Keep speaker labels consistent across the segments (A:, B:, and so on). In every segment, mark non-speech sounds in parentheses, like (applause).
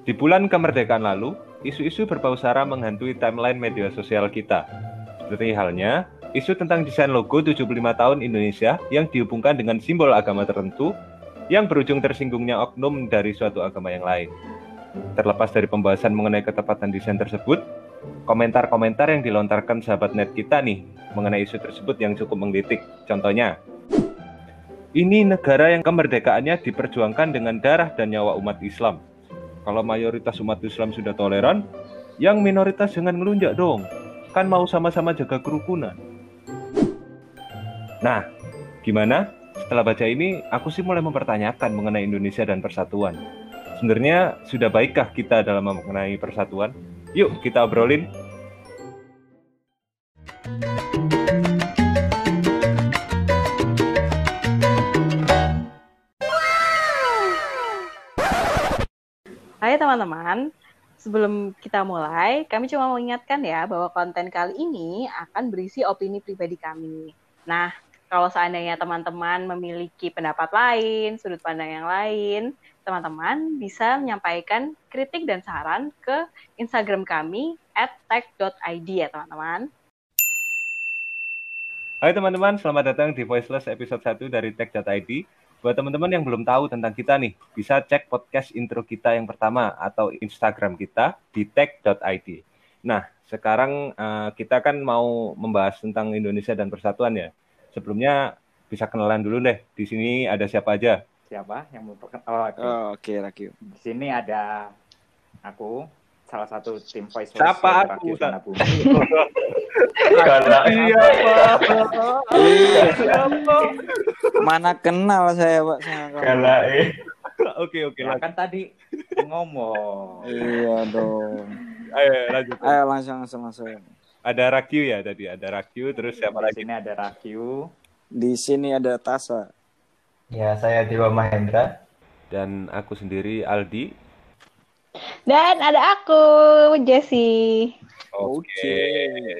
A: Di bulan kemerdekaan lalu, isu-isu berbau sara menghantui timeline media sosial kita. Seperti halnya, isu tentang desain logo 75 tahun Indonesia yang dihubungkan dengan simbol agama tertentu yang berujung tersinggungnya oknum dari suatu agama yang lain. Terlepas dari pembahasan mengenai ketepatan desain tersebut, komentar-komentar yang dilontarkan sahabat net kita nih mengenai isu tersebut yang cukup menggelitik. Contohnya, ini negara yang kemerdekaannya diperjuangkan dengan darah dan nyawa umat Islam kalau mayoritas umat Islam sudah toleran, yang minoritas jangan ngelunjak dong. Kan mau sama-sama jaga kerukunan. Nah, gimana? Setelah baca ini, aku sih mulai mempertanyakan mengenai Indonesia dan persatuan. Sebenarnya sudah baikkah kita dalam mengenai persatuan? Yuk kita obrolin.
B: Hai teman-teman, sebelum kita mulai, kami cuma mau ingatkan ya bahwa konten kali ini akan berisi opini pribadi kami. Nah, kalau seandainya teman-teman memiliki pendapat lain, sudut pandang yang lain, teman-teman bisa menyampaikan kritik dan saran ke Instagram kami at tech.id ya teman-teman.
A: Hai teman-teman, selamat datang di Voiceless episode 1 dari tech.id. Buat teman-teman yang belum tahu tentang kita nih, bisa cek podcast intro kita yang pertama atau Instagram kita di tech.id. Nah, sekarang uh, kita kan mau membahas tentang Indonesia dan persatuan ya. Sebelumnya bisa kenalan dulu deh. Di sini ada siapa aja?
C: Siapa yang mau perkenalan?
D: Oh, oke, okay, Rakyu.
C: Di sini ada aku, salah satu tim voice
A: Siapa aku? (laughs)
D: Galak. Iya, Siapa? Mana kenal saya, Pak, sama
A: Galak. Oke, oke.
C: Ya, kan tadi ngomong.
D: iya dong.
A: Ayo, lanjut.
D: Ayo langsung langsung langsung.
A: Ada Rakyu ya tadi, ada Rakyu terus siapa
C: Di
A: lagi?
C: sini ada Rakyu.
D: Di sini ada Tasa.
E: Ya, saya Dewa Mahendra.
A: Dan aku sendiri Aldi.
B: Dan ada aku, Jessie.
A: Oke.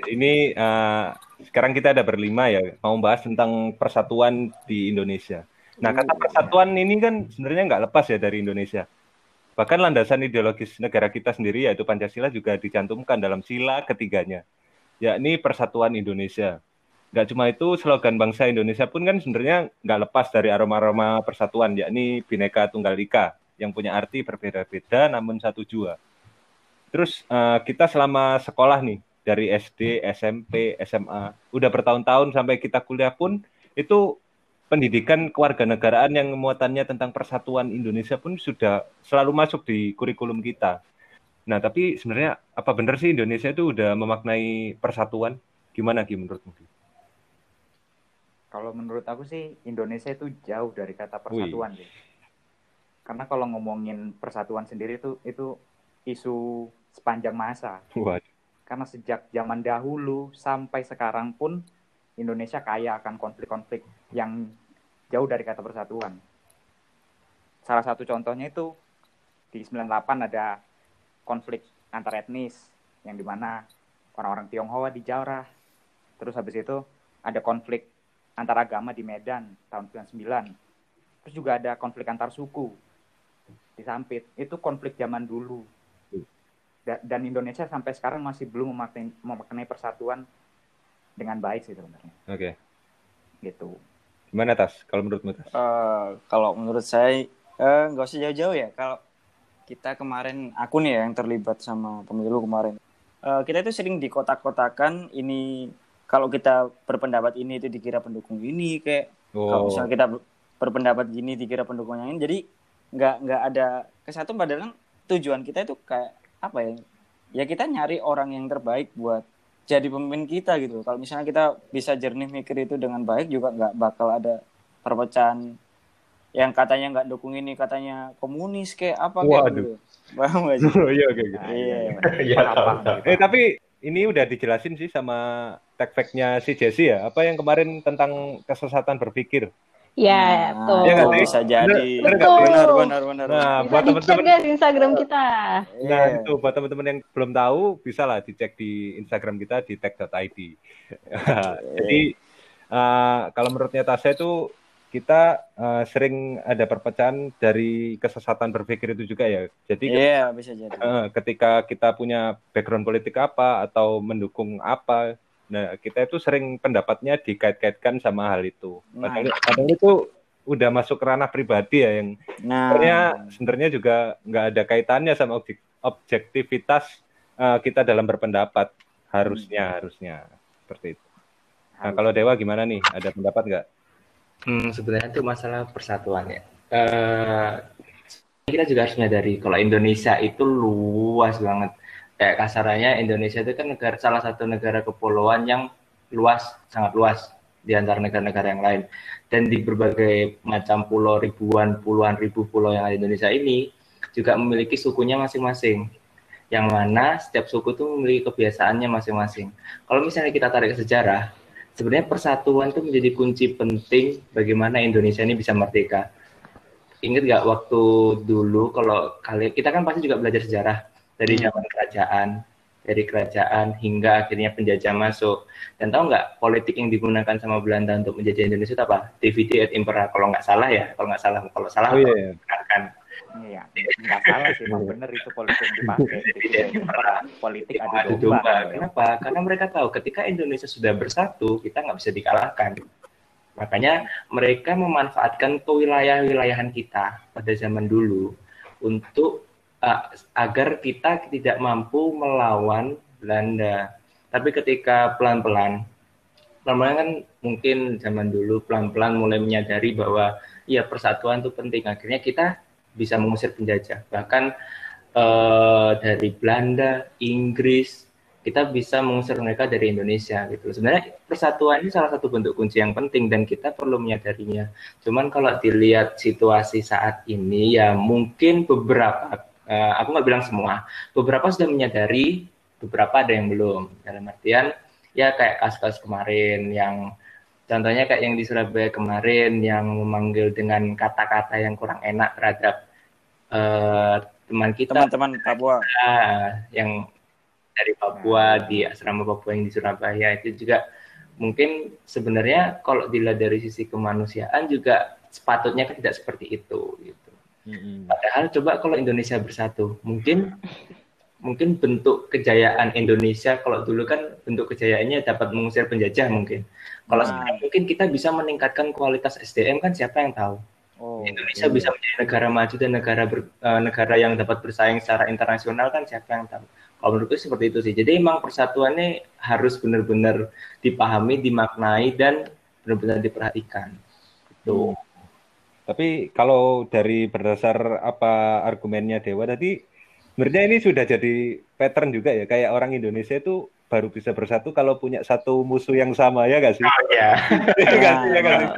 A: Ini uh, sekarang kita ada berlima ya, mau bahas tentang persatuan di Indonesia. Nah, kata persatuan ini kan sebenarnya nggak lepas ya dari Indonesia. Bahkan landasan ideologis negara kita sendiri yaitu Pancasila juga dicantumkan dalam sila ketiganya, yakni Persatuan Indonesia. Nggak cuma itu, slogan bangsa Indonesia pun kan sebenarnya nggak lepas dari aroma-aroma persatuan, yakni Bhinneka Tunggal Ika, yang punya arti berbeda-beda namun satu jua. Terus uh, kita selama sekolah nih dari SD, SMP, SMA, udah bertahun-tahun sampai kita kuliah pun itu pendidikan kewarganegaraan yang muatannya tentang persatuan Indonesia pun sudah selalu masuk di kurikulum kita. Nah, tapi sebenarnya apa benar sih Indonesia itu udah memaknai persatuan? Gimana Ki menurutmu?
C: Kalau menurut aku sih Indonesia itu jauh dari kata persatuan sih. Karena kalau ngomongin persatuan sendiri itu itu isu sepanjang masa.
A: Waduh.
C: Karena sejak zaman dahulu sampai sekarang pun Indonesia kaya akan konflik-konflik yang jauh dari kata persatuan. Salah satu contohnya itu di 98 ada konflik antar etnis yang di mana orang-orang Tionghoa di Jawa. Terus habis itu ada konflik antar agama di Medan tahun 99. Terus juga ada konflik antar suku di Sampit. Itu konflik zaman dulu dan Indonesia sampai sekarang masih belum memaknai, memaknai persatuan dengan baik sih sebenarnya.
A: Oke.
C: Okay. Gitu.
A: Gimana Tas? Kalau menurutmu Tas?
D: Uh, kalau menurut saya nggak uh, usah jauh-jauh ya. Kalau kita kemarin aku nih ya yang terlibat sama pemilu kemarin. Uh, kita itu sering dikotak-kotakan ini kalau kita berpendapat ini itu dikira pendukung ini kayak oh. kalau misalnya kita berpendapat gini dikira pendukung yang ini jadi nggak nggak ada kesatuan padahal kan tujuan kita itu kayak apa ya ya kita nyari orang yang terbaik buat jadi pemimpin kita gitu. Kalau misalnya kita bisa jernih mikir itu dengan baik juga nggak bakal ada perpecahan yang katanya nggak dukung ini katanya komunis kayak apa kayak gitu.
A: Paham gak sih? (laughs) Iya oke
D: nah, iya
A: iya. (laughs) Eh tapi ini udah dijelasin sih sama tech fact-nya si Jesse ya. Apa yang kemarin tentang kesesatan berpikir
B: Ya, tuh.
D: Ya, bisa jadi.
B: Betul.
D: Benar, benar, benar.
A: Nah,
B: bisa
A: buat teman-teman
B: guys Instagram kita.
A: Nah, yeah. itu buat teman-teman yang belum tahu, bisa lah dicek di Instagram kita di tech.id. (laughs) Jadi uh, kalau menurutnya Tasya itu kita uh, sering ada perpecahan dari kesesatan berpikir itu juga ya. Jadi
D: yeah, bisa jadi.
A: Uh, ketika kita punya background politik apa atau mendukung apa, nah kita itu sering pendapatnya dikait-kaitkan sama hal itu. Nah. Padahal, padahal itu udah masuk ranah pribadi ya yang nah. sebenarnya sebenarnya juga nggak ada kaitannya sama objek, objektivitas uh, kita dalam berpendapat harusnya hmm. harusnya seperti itu. Nah kalau Dewa gimana nih? Ada pendapat nggak?
E: Hmm, sebenarnya itu masalah persatuan ya. Uh, kita juga harus menyadari kalau Indonesia itu luas banget. Kayak kasarannya Indonesia itu kan negara salah satu negara kepulauan yang luas, sangat luas di antara negara-negara yang lain. Dan di berbagai macam pulau ribuan, puluhan ribu pulau yang ada di Indonesia ini juga memiliki sukunya masing-masing. Yang mana setiap suku itu memiliki kebiasaannya masing-masing. Kalau misalnya kita tarik ke sejarah, sebenarnya persatuan itu menjadi kunci penting bagaimana Indonesia ini bisa merdeka. Ingat nggak waktu dulu kalau kalian kita kan pasti juga belajar sejarah dari hmm. zaman kerajaan, dari kerajaan hingga akhirnya penjajah masuk. Dan tahu nggak politik yang digunakan sama Belanda untuk menjajah Indonesia itu apa? Divide et impera. Kalau nggak salah ya, kalau nggak salah, kalau salah oh, iya. kan
C: Iya, nggak salah sih, memang benar itu politik yang dipakai. (laughs) politik adu domba.
E: Kenapa? Karena mereka tahu ketika Indonesia sudah bersatu, kita nggak bisa dikalahkan. Makanya mereka memanfaatkan kewilayah-wilayahan kita pada zaman dulu untuk uh, agar kita tidak mampu melawan Belanda. Tapi ketika pelan-pelan, pelan-pelan kan mungkin zaman dulu pelan-pelan mulai menyadari bahwa ya persatuan itu penting. Akhirnya kita bisa mengusir penjajah. Bahkan uh, dari Belanda, Inggris, kita bisa mengusir mereka dari Indonesia gitu. Sebenarnya persatuan ini salah satu bentuk kunci yang penting dan kita perlu menyadarinya. Cuman kalau dilihat situasi saat ini ya mungkin beberapa, uh, aku nggak bilang semua, beberapa sudah menyadari, beberapa ada yang belum. Dalam artian ya kayak kasus-kasus kemarin yang Contohnya kayak yang di Surabaya kemarin yang memanggil dengan kata-kata yang kurang enak terhadap uh, teman kita.
D: Teman-teman Papua.
E: Uh, yang dari Papua di asrama Papua yang di Surabaya itu juga mungkin sebenarnya kalau dilihat dari sisi kemanusiaan juga sepatutnya kan tidak seperti itu gitu. Padahal coba kalau Indonesia bersatu, mungkin mungkin bentuk kejayaan Indonesia kalau dulu kan bentuk kejayaannya dapat mengusir penjajah mungkin. Kalau nah. sekarang mungkin kita bisa meningkatkan kualitas SDM kan siapa yang tahu? Oh, Indonesia iya. bisa menjadi negara maju dan negara ber, uh, negara yang dapat bersaing secara internasional kan siapa yang tahu? Kalau menurutku seperti itu sih. Jadi emang persatuannya harus benar-benar dipahami, dimaknai dan benar-benar diperhatikan. Itu. Hmm.
A: Tapi kalau dari berdasar apa argumennya Dewa tadi sebenarnya ini sudah jadi pattern juga ya kayak orang Indonesia itu baru bisa bersatu kalau punya satu musuh yang sama ya gak sih? Oh, (laughs)
E: ya. ya gak sih? Ya gak sih?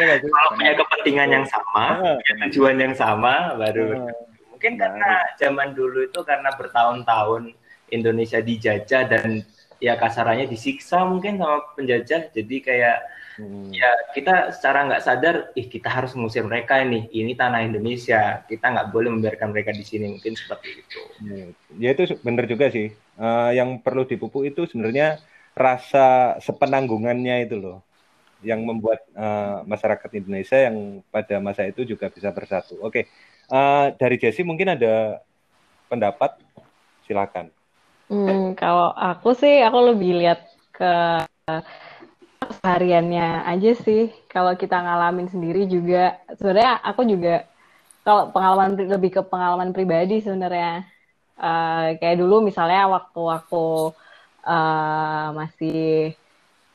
E: Ya gak sih? Kalau punya kepentingan yang sama, ah. punya tujuan yang sama, baru ah. mungkin karena zaman dulu itu karena bertahun-tahun Indonesia dijajah dan ya kasarannya disiksa mungkin sama penjajah, jadi kayak Hmm. Ya kita secara nggak sadar, ih kita harus mengusir mereka ini. Ini tanah Indonesia. Kita nggak boleh membiarkan mereka di sini. Mungkin seperti itu.
A: Hmm. Ya itu benar juga sih. Uh, yang perlu dipupuk itu sebenarnya rasa sepenanggungannya itu loh, yang membuat uh, masyarakat Indonesia yang pada masa itu juga bisa bersatu. Oke, okay. uh, eh, dari Jesse mungkin ada pendapat, silakan.
B: Hmm, kalau aku sih aku lebih lihat ke hariannya aja sih. Kalau kita ngalamin sendiri juga, sebenarnya aku juga kalau pengalaman lebih ke pengalaman pribadi sebenarnya. Uh, kayak dulu misalnya waktu aku uh, masih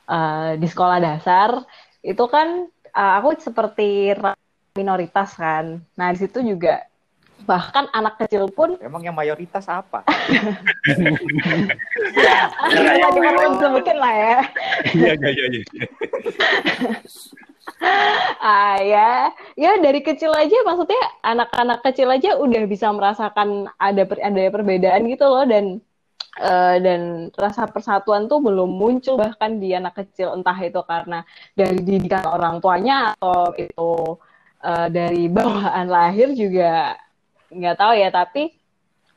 B: uh, di sekolah dasar, itu kan uh, aku seperti minoritas kan. Nah di situ juga bahkan anak kecil pun
C: emang yang mayoritas apa? (laughs)
B: ya, cuma sebutin lah ya. Iya iya iya. iya. (laughs) ah ya, ya dari kecil aja maksudnya anak-anak kecil aja udah bisa merasakan ada per, ada perbedaan gitu loh dan uh, dan rasa persatuan tuh belum muncul bahkan di anak kecil entah itu karena dari didikan orang tuanya atau itu uh, dari bawaan lahir juga nggak tahu ya tapi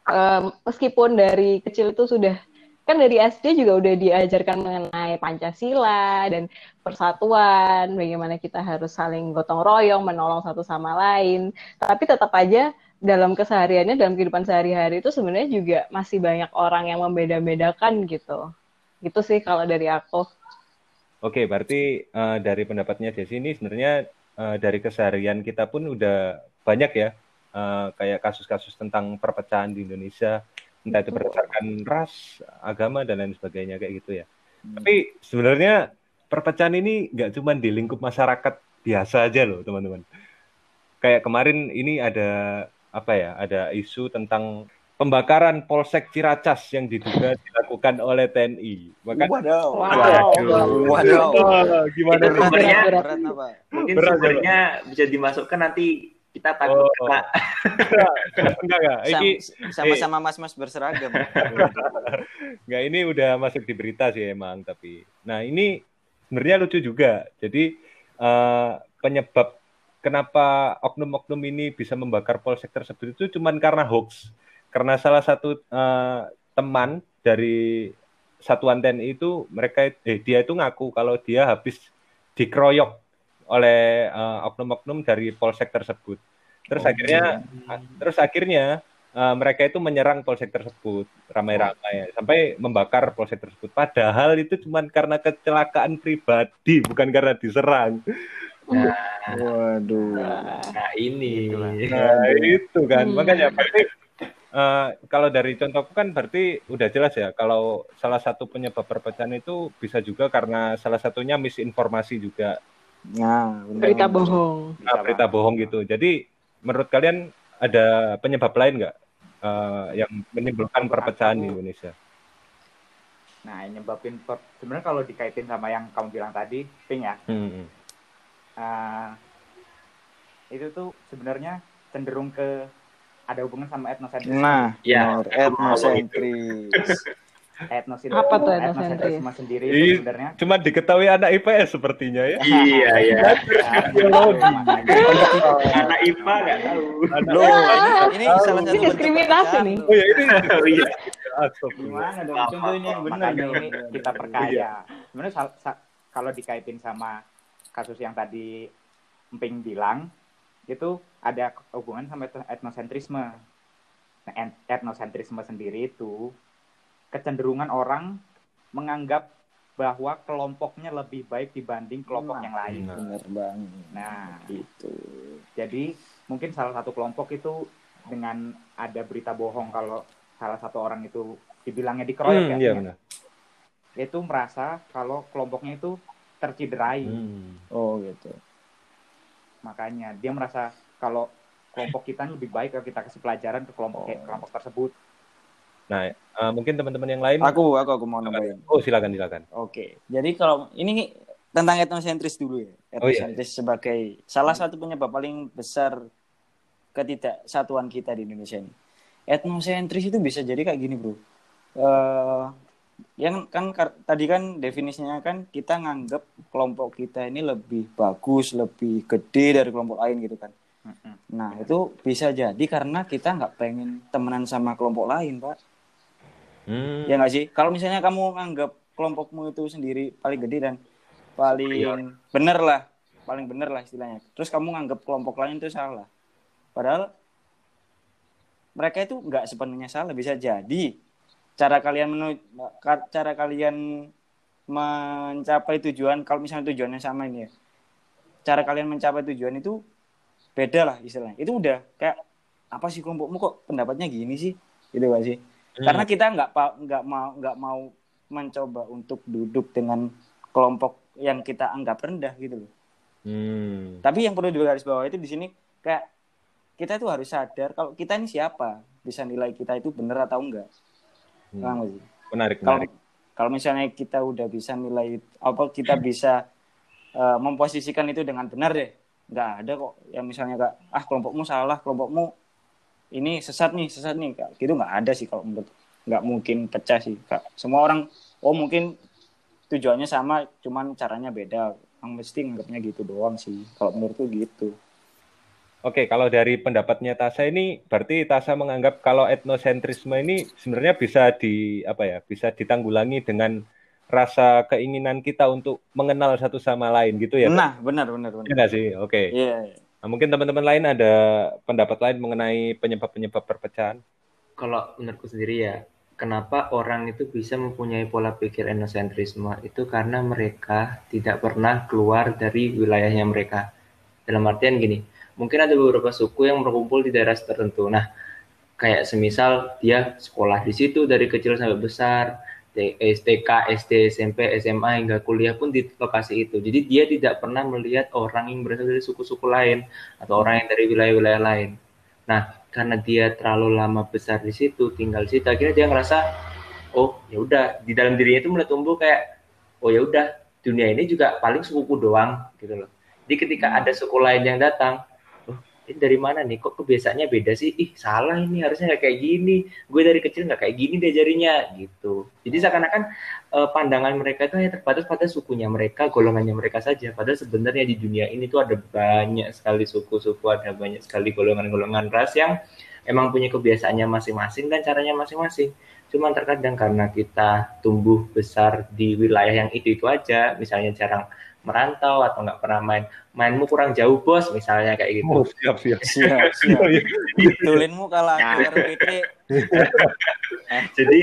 B: um, meskipun dari kecil itu sudah kan dari SD juga udah diajarkan mengenai Pancasila dan persatuan, bagaimana kita harus saling gotong royong, menolong satu sama lain. Tapi tetap aja dalam kesehariannya, dalam kehidupan sehari-hari itu sebenarnya juga masih banyak orang yang membeda-bedakan gitu. Gitu sih kalau dari aku.
A: Oke, berarti uh, dari pendapatnya Desi ini sebenarnya uh, dari keseharian kita pun udah banyak ya uh, kayak kasus-kasus tentang perpecahan di Indonesia entah itu berdasarkan ras, agama dan lain sebagainya kayak gitu ya. Hmm. Tapi sebenarnya perpecahan ini nggak cuma di lingkup masyarakat biasa aja loh teman-teman. Kayak kemarin ini ada apa ya? Ada isu tentang pembakaran Polsek Ciracas yang diduga dilakukan oleh TNI.
D: Maka waduh.
E: Waduh. Waduh. waduh. Gimana itu sumbernya? Mungkin berat, sumbernya bisa dimasukkan nanti kita takut oh. kena. (laughs)
A: enggak, enggak. Ini
D: sama-sama mas-mas berseragam. (laughs)
A: enggak, ini udah masuk di berita sih emang, tapi. Nah, ini sebenarnya lucu juga. Jadi uh, penyebab kenapa oknum-oknum ini bisa membakar polsek tersebut itu cuma karena hoax. Karena salah satu uh, teman dari satuan TNI itu mereka eh dia itu ngaku kalau dia habis dikeroyok oleh uh, oknum-oknum dari polsek tersebut. Terus oh, akhirnya iya. terus akhirnya uh, mereka itu menyerang polsek tersebut ramai-ramai oh. sampai membakar polsek tersebut. Padahal itu cuma karena kecelakaan pribadi, bukan karena diserang.
E: Nah, waduh. Nah, ini.
A: Nah, itu kan. Hmm. Makanya berarti Uh, kalau dari contohku kan berarti udah jelas ya kalau salah satu penyebab perpecahan itu bisa juga karena salah satunya misinformasi juga
B: Nah, berita bohong.
A: Nah, berita bohong gitu. Jadi menurut kalian ada penyebab lain nggak uh, yang menimbulkan perpecahan di Indonesia?
C: Nah, yang nyebabin per... sebenarnya kalau dikaitin sama yang kamu bilang tadi, ping ya. Hmm. Uh, itu tuh sebenarnya cenderung ke ada hubungan sama etnosentris.
D: Nah, ya, etnosentris. (laughs)
C: etnosentrisme apa tuh etnosentrisme sendiri sebenarnya.
A: cuma diketahui anak IPS sepertinya ya.
E: Iya iya anak IPA nggak tahu.
D: Loh ini salah satu
B: diskriminasi nih.
A: Oh ya ini (laughs)
C: oh, iya. gimana dong? Contohnya yang benar ini kita perkaya. Iya. sebenarnya kalau dikaitin sama kasus yang tadi Emping bilang itu ada hubungan sama etnosentrisme. Nah, etnosentrisme sendiri itu kecenderungan orang menganggap bahwa kelompoknya lebih baik dibanding kelompok nah, yang lain.
D: Benar banget.
C: Nah, itu. Jadi mungkin salah satu kelompok itu dengan ada berita bohong kalau salah satu orang itu dibilangnya dikeroyok hmm, ya. Iya benar. Itu merasa kalau kelompoknya itu terciderai. Hmm.
D: Oh gitu.
C: Makanya dia merasa kalau kelompok kita lebih baik kalau kita kasih pelajaran ke kelompok oh. kelompok tersebut.
A: Nah, uh, mungkin teman-teman yang lain.
D: Aku, aku, aku mau nambahin.
A: Oh, silakan, silakan.
D: Oke. Jadi kalau ini tentang etnosentris dulu ya. Etnosentris oh, iya. sebagai salah satu penyebab paling besar ketidaksatuan kita di Indonesia ini. Etnosentris itu bisa jadi kayak gini, bro. Uh, yang kan tadi kan definisinya kan kita nganggap kelompok kita ini lebih bagus, lebih gede dari kelompok lain gitu kan. Nah itu bisa jadi karena kita nggak pengen temenan sama kelompok lain, pak. Hmm. Ya nggak sih? Kalau misalnya kamu anggap kelompokmu itu sendiri paling gede dan paling ya. bener lah, paling bener lah istilahnya. Terus kamu nganggap kelompok lain itu salah. Padahal mereka itu nggak sepenuhnya salah. Bisa jadi cara kalian menu cara kalian mencapai tujuan kalau misalnya tujuannya sama ini ya cara kalian mencapai tujuan itu beda lah istilahnya itu udah kayak apa sih kelompokmu kok pendapatnya gini sih gitu gak sih Hmm. Karena kita nggak nggak mau nggak mau mencoba untuk duduk dengan kelompok yang kita anggap rendah gitu loh. Hmm. Tapi yang perlu digaris bawah itu di sini kayak kita itu harus sadar kalau kita ini siapa, bisa nilai kita itu benar atau enggak.
A: Hmm. sih? Menarik,
D: menarik. Kalau, kalau misalnya kita udah bisa nilai apa kita bisa uh, memposisikan itu dengan benar deh. Nggak ada kok yang misalnya kak ah kelompokmu salah, kelompokmu ini sesat nih sesat nih kak gitu nggak ada sih kalau menurut nggak mungkin pecah sih kak semua orang oh mungkin tujuannya sama cuman caranya beda yang mesti nganggapnya gitu doang sih kalau menurutku gitu
A: Oke, kalau dari pendapatnya Tasa ini berarti Tasa menganggap kalau etnosentrisme ini sebenarnya bisa di apa ya, bisa ditanggulangi dengan rasa keinginan kita untuk mengenal satu sama lain gitu ya.
D: Nah, benar benar benar.
A: Iya sih? Oke.
D: Iya.
A: Nah, mungkin teman-teman lain ada pendapat lain mengenai penyebab-penyebab perpecahan.
E: Kalau menurutku sendiri ya, kenapa orang itu bisa mempunyai pola pikir etnosentrisme itu karena mereka tidak pernah keluar dari wilayahnya mereka. Dalam artian gini, mungkin ada beberapa suku yang berkumpul di daerah tertentu. Nah, kayak semisal dia sekolah di situ dari kecil sampai besar, STK, SD, SMP, SMA hingga kuliah pun di lokasi itu. Jadi dia tidak pernah melihat orang yang berasal dari suku-suku lain atau orang yang dari wilayah-wilayah lain. Nah, karena dia terlalu lama besar di situ, tinggal di situ, akhirnya dia ngerasa, oh ya udah di dalam dirinya itu mulai tumbuh kayak, oh ya udah dunia ini juga paling suku doang gitu loh. Jadi ketika ada suku lain yang datang, ini dari mana nih? Kok kebiasaannya beda sih? Ih salah ini harusnya nggak kayak gini. Gue dari kecil nggak kayak gini diajarinya gitu. Jadi seakan-akan uh, pandangan mereka itu hanya terbatas pada sukunya mereka golongannya mereka saja. Padahal sebenarnya di dunia ini tuh ada banyak sekali suku-suku ada banyak sekali golongan-golongan ras yang emang punya kebiasaannya masing-masing dan caranya masing-masing. Cuman terkadang karena kita tumbuh besar di wilayah yang itu itu aja misalnya jarang merantau atau nggak pernah main. Mainmu kurang jauh bos misalnya kayak gitu.
A: Oh, siap, siap. (laughs)
D: Siap, siap. Tulinmu kalau aku Fitri. (laughs)
E: jadi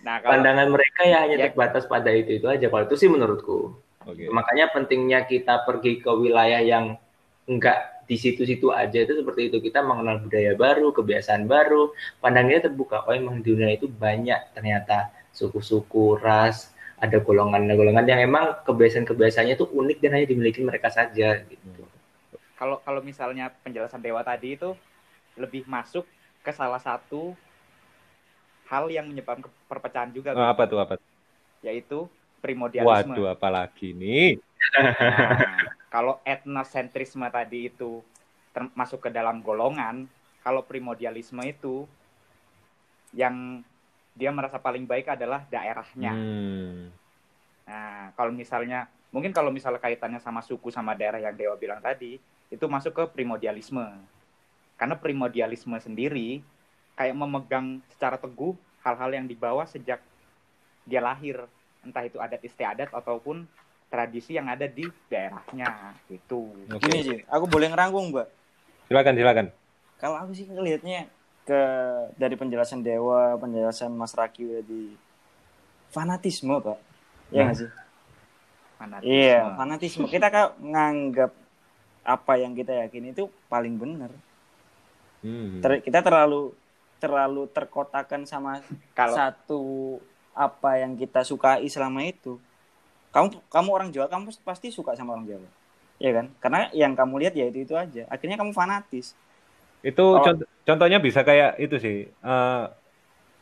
C: Nah, kalau
E: pandangan mereka ya hanya
C: Ya.
E: terbatas pada itu itu aja. Kalau itu sih menurutku.
A: Oke.
E: makanya pentingnya kita pergi ke wilayah yang enggak di situ-situ aja. Itu seperti itu. Kita mengenal budaya baru kebiasaan baru. Pandangannya terbuka. Oh emang di dunia itu banyak ternyata suku-suku ras ada golongan-golongan yang emang kebiasaan-kebiasaannya itu unik dan hanya dimiliki mereka saja gitu.
C: kalau kalau misalnya penjelasan dewa tadi itu lebih masuk ke salah satu hal yang menyebabkan perpecahan juga
A: Eh, apa tuh apa?
C: yaitu primordialisme.
A: Waduh, apalagi nih.
C: Nah, kalau etnosentrisme tadi itu termasuk ke dalam golongan, kalau primordialisme itu yang dia merasa paling baik adalah daerahnya.
A: Hmm.
C: Nah, kalau misalnya mungkin kalau misalnya kaitannya sama suku sama daerah yang Dewa bilang tadi, itu masuk ke primordialisme. Karena primordialisme sendiri kayak memegang secara teguh hal-hal yang dibawa sejak dia lahir, entah itu adat istiadat ataupun tradisi yang ada di daerahnya gitu.
A: Oke.
D: Gini sih, aku boleh ngerangkum, Mbak.
A: Silakan, silakan.
D: Kalau aku sih ngelihatnya ke dari penjelasan Dewa, penjelasan Mas Raki di fanatisme, Pak. Iya
A: Nah.
D: nggak sih?
C: Fanatisme.
D: Iya, fanatisme. Kita kan nganggap apa yang kita yakini itu paling benar.
A: Hmm.
D: Ter- kita terlalu terlalu terkotakan sama
C: Kalau
D: satu apa yang kita sukai selama itu. Kamu kamu orang Jawa, kamu pasti suka sama orang Jawa. Iya kan? Karena yang kamu lihat ya itu itu aja. Akhirnya kamu fanatis.
A: Itu
D: Oh.
A: cont- contohnya bisa kayak itu sih. Eh,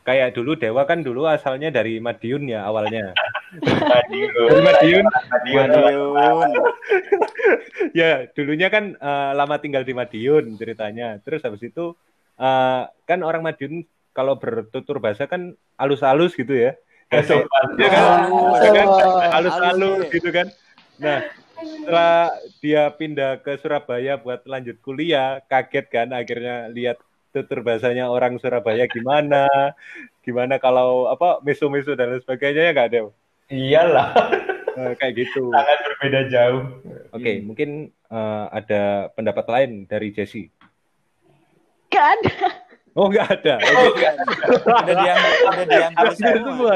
A: kayak dulu Dewa kan dulu asalnya dari Madiun ya awalnya. (laughs) dari Madiun.
D: Madiun. (laughs)
A: ya, dulunya kan eh, lama tinggal di Madiun ceritanya. Terus habis itu eh, kan orang Madiun kalau bertutur bahasa kan alus-alus gitu ya. Iya kan? Iya kan?
B: Oh,
D: halus,
A: gitu kan. Nah, setelah dia pindah ke Surabaya buat lanjut kuliah, kaget kan akhirnya lihat tutur bahasanya orang Surabaya gimana, gimana kalau apa meso-meso dan lain sebagainya ya nggak ada.
E: Iyalah,
A: Eh, kayak gitu.
E: sangat berbeda jauh.
A: Oke, mungkin eh, ada pendapat lain dari Jesse.
B: Gak ada.
A: Oh, nggak ada.
D: Udah diambil, udah diambil
A: Ada
D: semua.
A: semua.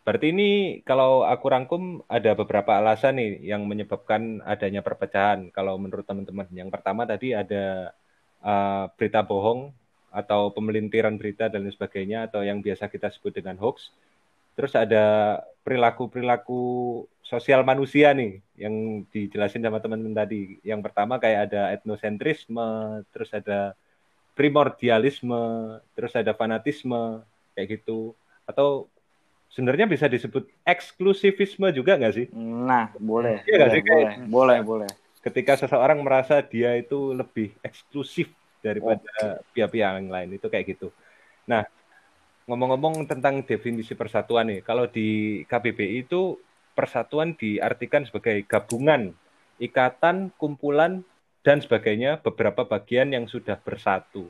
A: Berarti ini kalau aku rangkum ada beberapa alasan nih yang menyebabkan adanya perpecahan. Kalau menurut teman-teman, yang pertama tadi ada uh, berita bohong atau pemelintiran berita dan lain sebagainya atau yang biasa kita sebut dengan hoax. Terus ada perilaku-perilaku sosial manusia nih yang dijelasin sama teman-teman tadi. Yang pertama kayak ada etnosentrisme, terus ada primordialisme, terus ada fanatisme kayak gitu. Atau sebenarnya bisa disebut eksklusivisme juga nggak sih?
D: Nah, boleh.
A: Iya
D: boleh,
A: sih?
D: boleh, boleh, boleh.
A: Ketika seseorang merasa dia itu lebih eksklusif daripada pihak-pihak yang lain itu kayak gitu. Nah, ngomong-ngomong tentang definisi persatuan nih, kalau di KBBI itu persatuan diartikan sebagai gabungan, ikatan, kumpulan, dan sebagainya beberapa bagian yang sudah bersatu.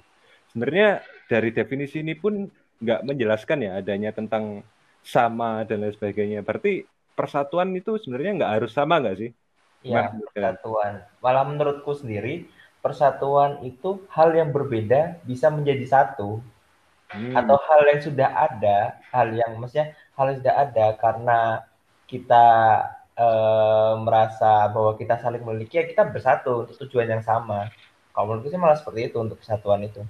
A: Sebenarnya dari definisi ini pun nggak menjelaskan ya adanya tentang sama dan lain sebagainya. Berarti persatuan itu sebenarnya nggak harus sama nggak sih?
E: Iya,
A: menurut kalian?
E: persatuan. Malah menurutku sendiri, persatuan itu hal yang berbeda bisa menjadi satu.
A: Hmm.
E: Atau hal yang sudah ada, hal yang maksudnya hal yang sudah ada karena kita eh, merasa bahwa kita saling memiliki, ya kita bersatu untuk tujuan yang sama. Kalau menurutku sih malah seperti itu untuk persatuan itu.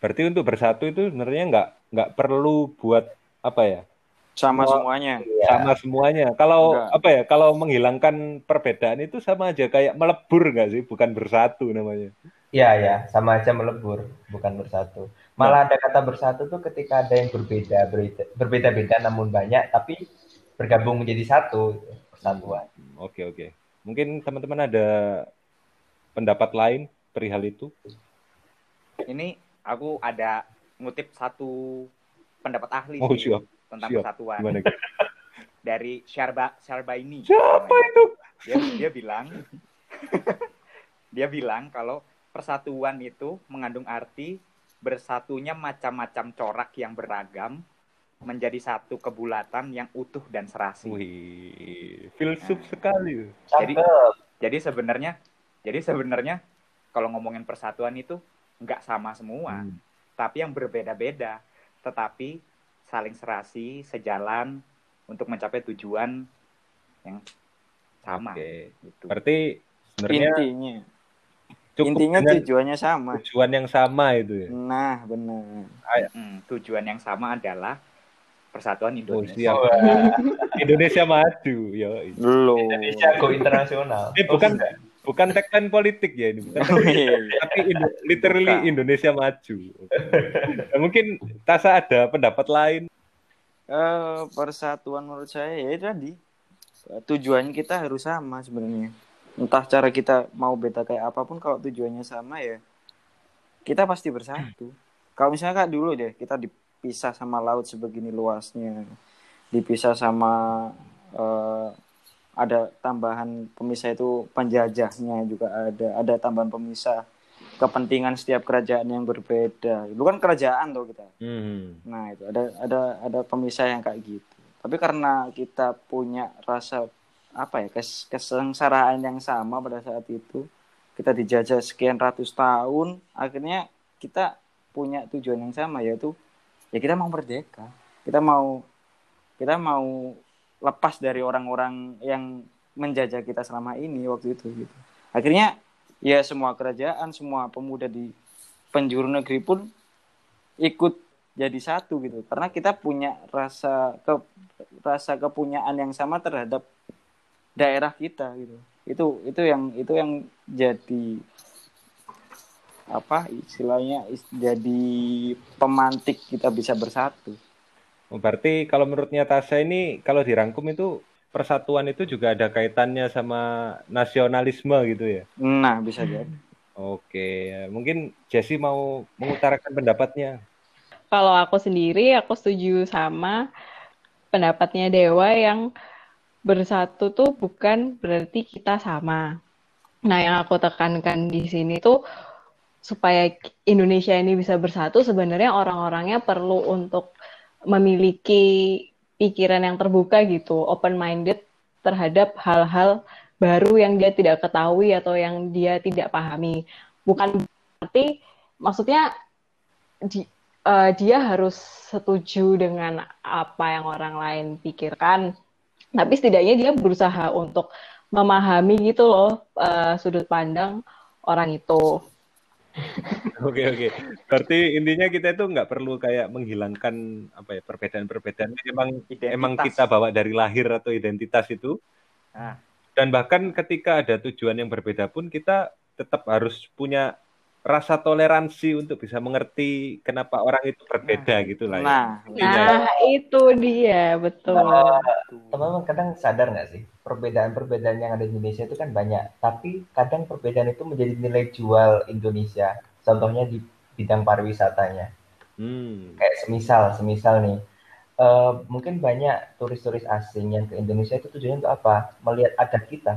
A: Berarti untuk bersatu itu sebenarnya nggak nggak perlu buat apa ya?
D: Sama
A: Semua-
D: semuanya.
E: Iya.
A: sama semuanya. Kalau
D: Enggak.
A: apa ya? Kalau menghilangkan perbedaan itu sama aja kayak melebur nggak sih? Bukan bersatu namanya.
E: Iya ya, sama aja melebur, bukan bersatu. Malah ada kata bersatu tuh ketika ada yang berbeda, berbeda- berbeda-beda namun banyak, tapi bergabung menjadi satu, persatuan.
A: Oke oke. Mungkin teman-teman ada pendapat lain perihal itu?
C: Ini aku ada ngutip satu pendapat ahli
A: Oh siap.
C: Tentang
A: siap.
C: persatuan
A: Gimana? Gitu? (laughs)
C: dari Syarba Syarbaini.
A: Siapa
C: namanya.
A: itu?
C: Dia dia bilang (laughs) dia bilang kalau persatuan itu mengandung arti bersatunya macam-macam corak yang beragam menjadi satu kebulatan yang utuh dan serasi.
A: Wih, filsuf sekali.
C: Jadi-
E: Cakep.
C: Jadi sebenarnya jadi sebenarnya kalau ngomongin persatuan itu nggak sama semua,
A: Hmm.
C: tapi yang berbeda-beda, tetapi saling serasi, sejalan untuk mencapai tujuan yang sama.
A: Oke.
C: Gitu.
A: Berarti sebenarnya
D: Intinya,
A: cukup
D: intinya tujuannya sama.
A: tujuan yang sama itu ya.
D: Nah, benar.
C: Mm, tujuan yang sama adalah persatuan
A: Oh,
C: Indonesia.
A: siap. (laughs) Indonesia maju, yo.
D: Belum.
E: Indonesia go internasional.
A: Ini bukan bukan tagline politik ya ini, bukan.
D: Oh, iya.
A: Tapi Indo- literally
D: Bukan.
A: Indonesia maju. Nah, mungkin Tasa ada pendapat lain.
D: Eh, persatuan menurut saya ya itu tadi tujuan kita harus sama sebenarnya entah cara kita mau beda kayak apa pun kalau tujuannya sama ya kita pasti bersatu kalau misalnya kak dulu deh kita dipisah sama laut sebegini luasnya dipisah sama eh, ada tambahan pemisah itu penjajahnya juga ada ada tambahan pemisah kepentingan setiap kerajaan yang berbeda itu kan kerajaan tuh kita
A: Hmm.
D: Nah, itu ada ada ada pemisah yang kayak gitu. Tapi karena kita punya rasa apa ya, kes, kesengsaraan yang sama pada saat itu, kita dijajah sekian ratus tahun, akhirnya kita punya tujuan yang sama yaitu ya kita mau merdeka. Kita mau kita mau lepas dari orang-orang yang menjajah kita selama ini waktu itu gitu. Akhirnya ya semua kerajaan, semua pemuda di penjuru negeri pun ikut jadi satu gitu. Karena kita punya rasa ke rasa kepunyaan yang sama terhadap daerah kita gitu. Itu itu yang itu yang jadi apa istilahnya is- jadi pemantik kita bisa bersatu
A: berarti kalau menurutnya Tasa ini kalau dirangkum itu persatuan itu juga ada kaitannya sama nasionalisme gitu ya.
D: nah bisa jadi
A: Oke, mungkin Jesse mau mengutarakan pendapatnya.
B: Kalau aku sendiri, aku setuju sama pendapatnya Dewa yang bersatu tuh bukan berarti kita sama. Nah, yang aku tekankan di sini tuh supaya Indonesia ini bisa bersatu, sebenarnya orang-orangnya perlu untuk memiliki pikiran yang terbuka gitu, open-minded terhadap hal-hal baru yang dia tidak ketahui atau yang dia tidak pahami. Bukan berarti, maksudnya di, eh, dia harus setuju dengan apa yang orang lain pikirkan, tapi setidaknya dia berusaha untuk memahami gitu loh eh, sudut pandang orang itu. (laughs)
A: Oke oke. Berarti intinya kita itu nggak perlu kayak menghilangkan apa ya perbedaan-perbedaan. Emang
C: Identitas.
A: emang kita bawa dari lahir atau identitas itu.
C: Nah.
A: Dan bahkan ketika ada tujuan yang berbeda pun kita tetap harus punya rasa toleransi untuk bisa mengerti kenapa orang itu berbeda gitu lah. ya.
D: nah
B: Nah, itu dia, betul.
E: Teman-teman kadang sadar nggak sih perbedaan-perbedaan yang ada di Indonesia itu kan banyak, tapi kadang perbedaan itu menjadi nilai jual Indonesia. Contohnya di bidang pariwisatanya.
A: Hmm.
E: Kayak semisal, semisal nih, eh, mungkin banyak turis-turis asing yang ke Indonesia itu tujuannya untuk apa? Melihat adat kita.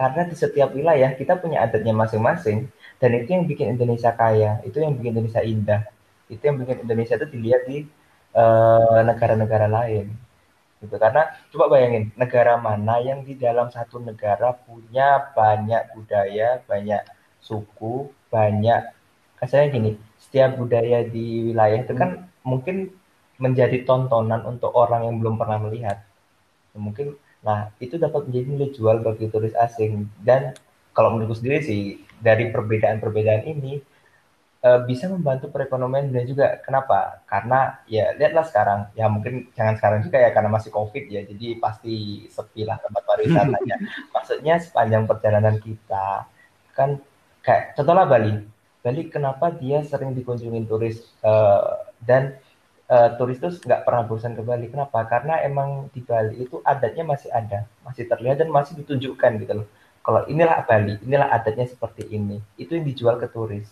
E: karena di setiap wilayah kita punya adatnya masing-masing dan itu yang bikin Indonesia kaya itu yang bikin Indonesia indah. Itu yang bikin Indonesia itu dilihat di eh, negara-negara lain. Gitu karena coba bayangin negara mana yang di dalam satu negara punya banyak budaya banyak suku banyak kasarnya gini setiap budaya di wilayah itu kan mungkin menjadi tontonan untuk orang yang belum pernah melihat. Mungkin nah itu dapat menjadi nilai jual bagi turis asing. Dan kalau menurutku sendiri sih dari perbedaan-perbedaan ini eh, bisa membantu perekonomian dan juga kenapa? Karena ya lihatlah sekarang ya mungkin jangan sekarang juga ya karena masih covid ya jadi pasti sepi lah tempat pariwisatanya. (laughs) Maksudnya sepanjang perjalanan kita kan kayak contohnya Bali. Bali kenapa dia sering dikunjungi turis eh, dan eh, turis itu nggak pernah bosan ke Bali. Kenapa? Karena emang di Bali itu adatnya masih ada, masih terlihat dan masih ditunjukkan gitu loh. Kalau inilah Bali, inilah adatnya seperti ini. Itu yang dijual ke turis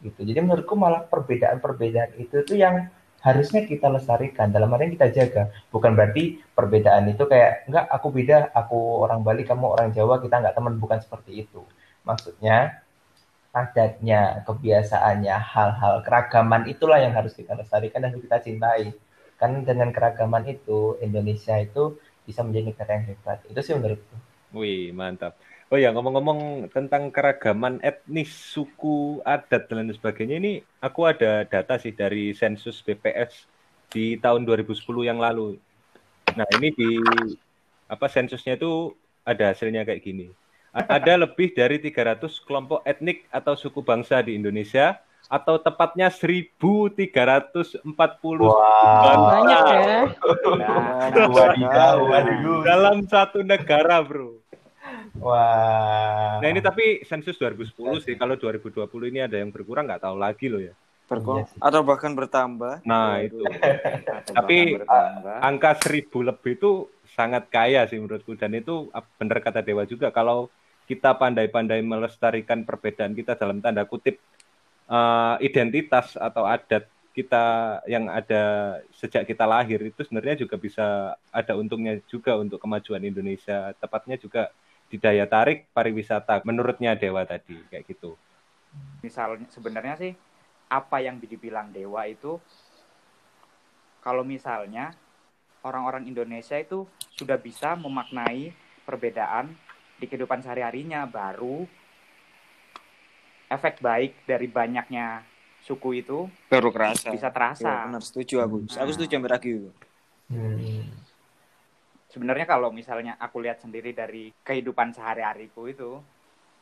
E: gitu. Jadi menurutku malah perbedaan-perbedaan itu tuh yang harusnya kita lestarikan dalam arti kita jaga. Bukan berarti perbedaan itu kayak enggak aku beda, aku orang Bali, kamu orang Jawa, kita nggak teman, bukan seperti itu. Maksudnya adatnya, kebiasaannya, hal-hal keragaman itulah yang harus kita lestarikan dan kita cintai. Kan dengan keragaman itu Indonesia itu bisa menjadi negara yang hebat. Itu sih menurutku.
A: Wih, mantap. Oh ya, ngomong-ngomong tentang keragaman etnis, suku, adat, dan lain sebagainya, ini aku ada data sih dari sensus BPS di tahun 2010 yang lalu. Nah, ini di apa sensusnya itu ada hasilnya kayak gini. Ada lebih dari 300 kelompok etnik atau suku bangsa di Indonesia atau tepatnya 1340 suku
E: Wah.
A: bangsa
B: Banyak ya.
E: Wadidaw, waduh.
A: dalam satu negara, Bro.
E: Wah.
A: Nah ini tapi sensus 2010 sih. Kalau 2020 ini ada yang berkurang nggak tahu lagi loh ya.
D: Berko-
E: Iya
D: atau bahkan bertambah.
A: Nah itu (laughs) Tapi,
C: bertambah.
A: angka seribu lebih itu sangat kaya sih menurutku dan itu benar kata Dewa juga kalau kita pandai-pandai melestarikan perbedaan kita dalam tanda kutip eh, identitas atau adat kita yang ada sejak kita lahir itu sebenarnya juga bisa ada untungnya juga untuk kemajuan Indonesia tepatnya juga di daya tarik pariwisata menurutnya Dewa tadi kayak gitu.
C: misalnya sebenarnya sih apa yang dibilang dewa itu kalau misalnya orang-orang Indonesia itu sudah bisa memaknai perbedaan di kehidupan sehari-harinya baru efek baik dari banyaknya suku itu
D: Baru kerasa.
C: bisa
D: Ya,
C: terasa.
D: benar setuju aku. Aku
C: Nah.
D: setuju hampir.
E: Hmm.
C: Sebenarnya kalau misalnya aku lihat sendiri dari kehidupan sehari-hariku itu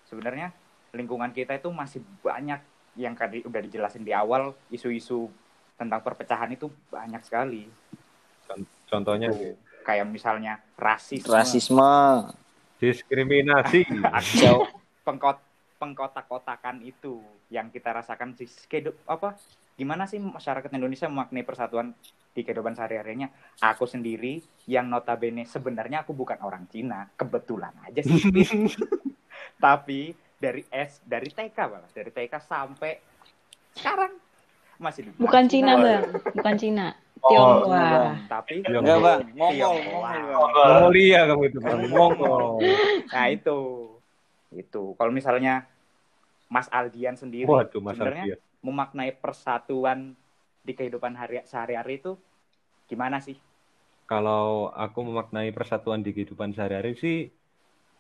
C: sebenarnya lingkungan kita itu masih banyak yang tadi udah dijelasin di awal isu-isu tentang perpecahan itu banyak sekali.
A: Contohnya
C: kayak misalnya rasisme,
D: Rasisme.
A: diskriminasi. (laughs)
D: Jauh.
C: pengkot pengkotak-kotakan itu yang kita rasakan di apa gimana sih masyarakat Indonesia memaknai persatuan di kehidupan sehari-harinya aku sendiri yang notabene sebenarnya aku bukan orang Cina kebetulan aja sih (laughs) tapi dari S dari TK malah dari TK sampai sekarang masih di
B: Bukan Cina, Bang. Bukan Cina.
E: Oh,
B: Tionghoa.
C: tapi
A: Tionghoa.
D: Enggak, Bang.
A: Mongolia kamu itu, Bang. Mongol.
C: Nah itu, itu. Kalau misalnya Mas Aldian sendiri,
A: Waduh, Mas
C: sebenarnya
A: Alfian.
C: memaknai persatuan di kehidupan hari sehari-hari itu gimana sih?
A: Kalau aku memaknai persatuan di kehidupan sehari-hari sih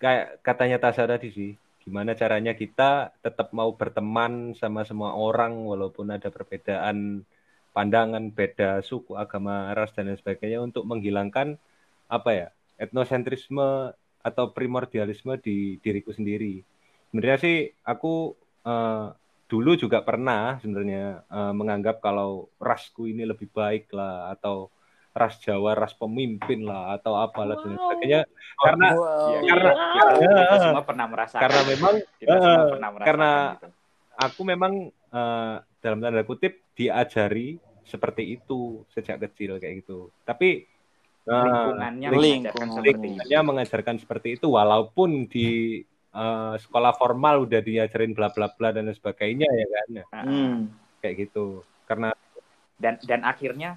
A: kayak katanya Tasya tadi sih, gimana caranya kita tetap mau berteman sama semua orang walaupun ada perbedaan pandangan, beda suku, agama, ras dan lain sebagainya untuk menghilangkan apa ya etnosentrisme atau primordialisme di diriku sendiri. Sebenarnya sih aku eh, dulu juga pernah sebenarnya eh, menganggap kalau rasku ini lebih baik lah atau ras Jawa ras pemimpin lah atau apalah dan lain sebagainya karena
D: Wow.
C: Iya,
A: karena
C: iya. kita
A: ya,
C: semua pernah merasakan.
A: karena memang
C: kita semua pernah merasakan
A: karena-
C: gitu.
A: aku memang eh, dalam tanda kutip diajari seperti itu sejak kecil kayak gitu tapi eh,
C: lingkungannya
D: link-
C: mengajarkan
D: lingkungan.
C: seperti itu.
A: lingkungannya mengajarkan seperti itu walaupun di eh, sekolah formal udah diajarin bla bla bla dan lain sebagainya ya kan
D: Hmm.
A: kayak gitu karena
C: dan dan akhirnya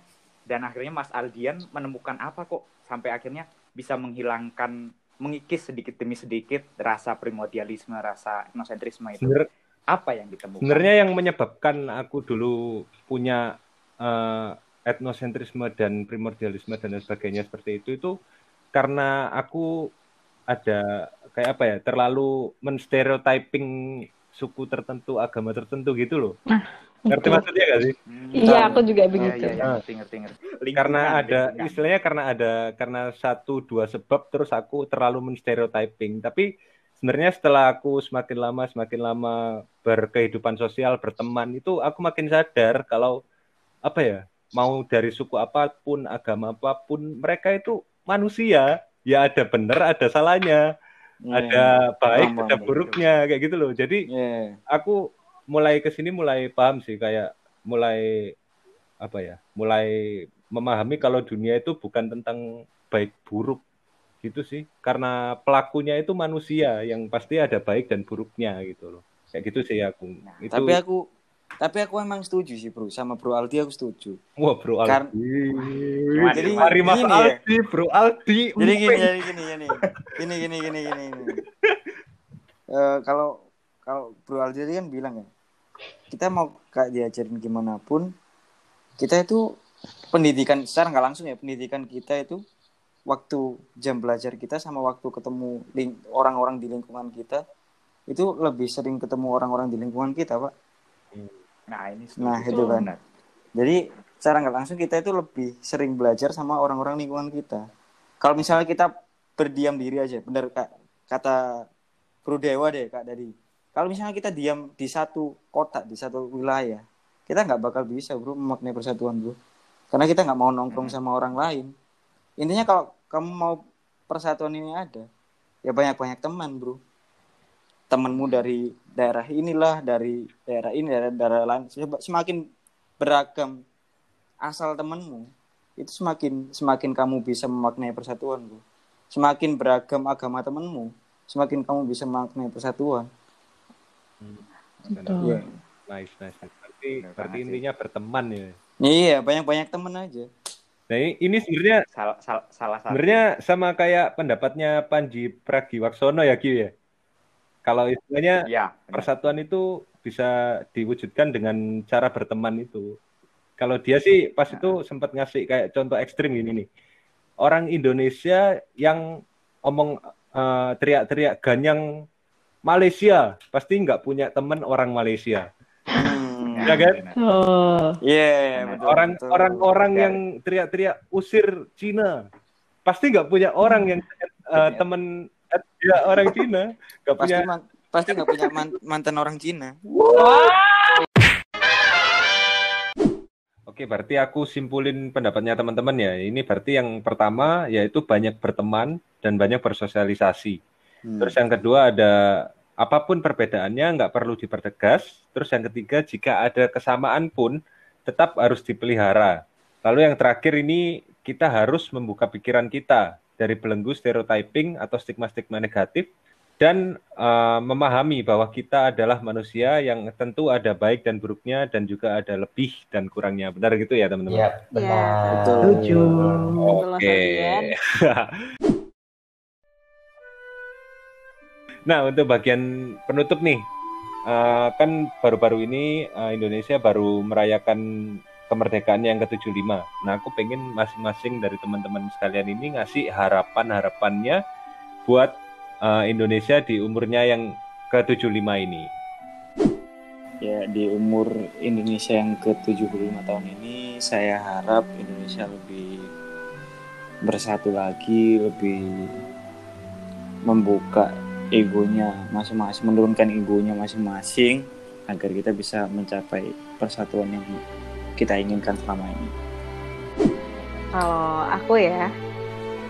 C: dan akhirnya Mas Aldian menemukan apa kok sampai akhirnya bisa menghilangkan mengikis sedikit demi sedikit rasa primordialisme, rasa etnosentrisme itu?
A: Sebenar-
C: Apa yang ditemukan?
A: sebenarnya yang menyebabkan aku dulu punya eh, etnosentrisme dan primordialisme dan lain sebagainya seperti itu itu karena aku ada kayak apa ya terlalu menstereotyping suku tertentu agama tertentu gitu loh ngerti maksudnya gak sih
C: Hmm.
B: Iya, aku juga
C: Iya,
B: begitu.
C: iya, iya, ngerti, ngerti, ngerti. Lingkungan,
A: karena ada
C: lingkungan.
A: istilahnya karena ada karena satu dua sebab terus aku terlalu menstereotyping tapi sebenarnya setelah aku semakin lama semakin lama berkehidupan sosial berteman itu aku makin sadar kalau apa ya mau dari suku apa pun agama apa pun mereka itu manusia ya ada benar ada salahnya
D: Iya.
A: ada baik ada buruknya kayak gitu loh jadi
D: Iya.
A: aku mulai ke sini mulai paham sih kayak mulai apa ya mulai memahami kalau dunia itu bukan tentang baik buruk gitu sih karena pelakunya itu manusia yang pasti ada baik dan buruknya gitu loh kayak gitu sih aku
C: Nah,
A: itu
D: Tapi aku tapi aku emang setuju sih bro sama Bro Aldi aku setuju.
A: wah bro
D: Kar-
A: Aldi
C: Gimana,
A: jadi mari mas
D: Gini ya.
A: Aldi bro Aldi
D: Jadi gini, jadi gini, gini, gini, gini, gini, gini. gini. (laughs) Eh, kalau kalau Bro Aldi kan bilang ya, kita mau kayak diajarin gimana pun, kita itu pendidikan secara nggak langsung ya pendidikan kita itu waktu jam belajar kita sama waktu ketemu orang-orang di lingkungan kita itu lebih sering ketemu orang-orang di lingkungan kita pak.
C: Nah, ini
D: Nah, itu kan.
C: Benar.
D: Jadi secara nggak langsung kita itu lebih sering belajar sama orang-orang lingkungan kita. Kalau misalnya kita berdiam diri aja, bener kak kata Bro Dewa deh kak dari. Kalau misalnya kita diam di satu kota, di satu wilayah, kita nggak bakal bisa bro memaknai persatuan bro. Karena kita nggak mau nongkrong sama orang lain. Intinya kalau kamu mau persatuan ini ada, ya banyak-banyak teman bro. Temanmu dari daerah inilah, dari daerah ini, daerah, daerah lain. Semakin beragam asal temanmu, itu semakin semakin kamu bisa memaknai persatuan bro. Semakin beragam agama temanmu, semakin kamu bisa memaknai persatuan.
B: Betul.
A: Nice nice nice. berarti berarti intinya berteman ya
D: Iya, banyak-banyak temen aja.
A: nah ini, ini sebenarnya
C: Salah, salah, salah satu.
A: Sebenarnya sama kayak pendapatnya Panji Pragiwaksono ya Ki ya. Kalau istilahnya
C: benar.
A: persatuan itu bisa diwujudkan dengan cara berteman itu. Kalau dia sih pas itu sempat ngasih kayak contoh ekstrim gini nih. Orang Indonesia yang omong eh, teriak-teriak ganyang Malaysia pasti nggak punya teman orang Malaysia.
D: Hmm.
A: Ya kan?
B: Oh.
D: Iya, betul.
A: Orang
D: betul.
A: orang-orang
C: Betul.
A: yang teriak-teriak usir Cina pasti nggak punya orang yang eh,
C: Betul.
A: temen eh, ya orang Cina nggak
D: pasti
A: punya
D: man- pasti nggak punya man- mantan orang Cina.
A: Oke, berarti aku simpulin pendapatnya teman-teman ya. Ini berarti yang pertama yaitu banyak berteman dan banyak bersosialisasi.
D: Hmm.
A: Terus yang kedua ada apa pun perbedaannya nggak perlu dipertegas. Terus yang ketiga jika ada kesamaan pun tetap harus dipelihara. Lalu yang terakhir ini kita harus membuka pikiran kita dari belenggu stereotyping atau stigma-stigma negatif dan eh, memahami bahwa kita adalah manusia yang tentu ada baik dan buruknya dan juga ada lebih dan kurangnya. Benar gitu ya teman-teman?
F: Iya, benar.
D: Betul.
B: Setuju. Betul,
A: Oke.
B: Aldian. (laughs)
A: nah, untuk bagian penutup nih, eh, kan baru-baru ini eh, Indonesia baru merayakan kemerdekaan yang ke-75. Nah, aku pengen masing-masing dari teman-teman sekalian ini ngasih harapan-harapannya buat eh, Indonesia di umurnya yang ke-75 ini.
D: Ya, di umur Indonesia yang ke-75 tahun ini saya harap Indonesia lebih bersatu lagi, lebih membuka egonya masing-masing, menurunkan egonya masing-masing agar kita bisa mencapai persatuan yang kita inginkan selama ini.
B: Kalau aku ya,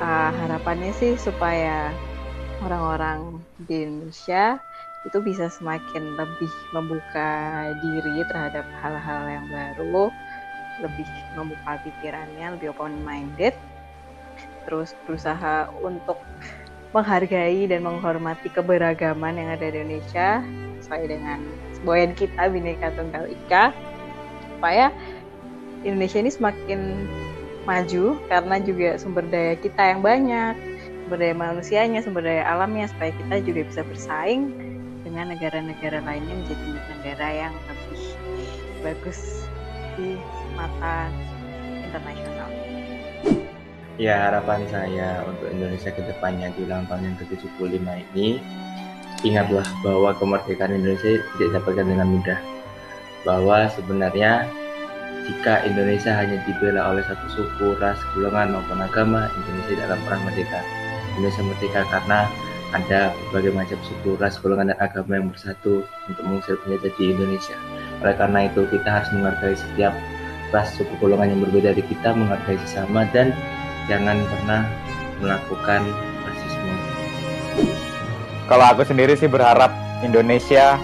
B: uh, harapannya sih supaya orang-orang di Indonesia itu bisa semakin lebih membuka diri terhadap hal-hal yang baru, lebih membuka pikirannya, lebih open minded, terus berusaha untuk menghargai dan menghormati keberagaman yang ada di Indonesia sesuai dengan semboyan kita Bhinneka Tunggal Ika supaya Indonesia ini semakin maju karena juga sumber daya kita yang banyak sumber daya manusianya, sumber daya alamnya supaya kita juga bisa bersaing dengan negara-negara lainnya menjadi negara yang lebih bagus di mata internasional.
E: Ya harapan saya untuk Indonesia ke depannya di ulang tahun yang ke-75 ini ingatlah bahwa kemerdekaan Indonesia tidak didapatkan dengan mudah. Bahwa sebenarnya jika Indonesia hanya dibela oleh satu suku, ras, golongan maupun agama, Indonesia tidak akan pernah merdeka. Indonesia merdeka karena ada berbagai macam suku, ras, golongan, dan agama yang bersatu untuk mengusir penjajah di Indonesia. Oleh karena itu, kita harus menghargai setiap ras, suku, golongan yang berbeda dari kita, menghargai sesama, dan jangan pernah melakukan rasisme.
C: Kalau aku sendiri sih berharap Indonesia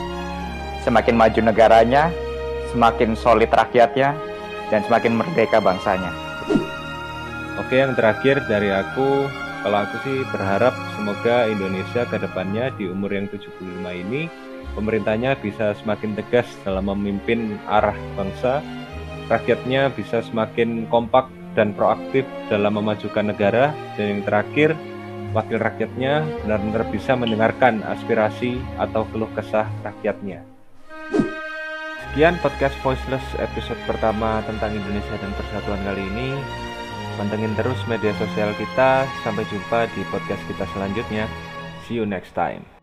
C: semakin maju negaranya, semakin solid rakyatnya, dan semakin merdeka bangsanya.
A: Oke, yang terakhir dari aku, kalau aku sih berharap semoga Indonesia ke depannya di umur yang 75 ini, pemerintahnya bisa semakin tegas dalam memimpin arah bangsa, rakyatnya bisa semakin kompak dan proaktif dalam memajukan negara, dan yang terakhir, wakil rakyatnya benar-benar bisa mendengarkan aspirasi atau keluh kesah rakyatnya. Sekian podcast Voiceless episode pertama tentang Indonesia dan Persatuan kali ini. Pantengin terus media sosial kita. Sampai jumpa di podcast kita selanjutnya. See you next time.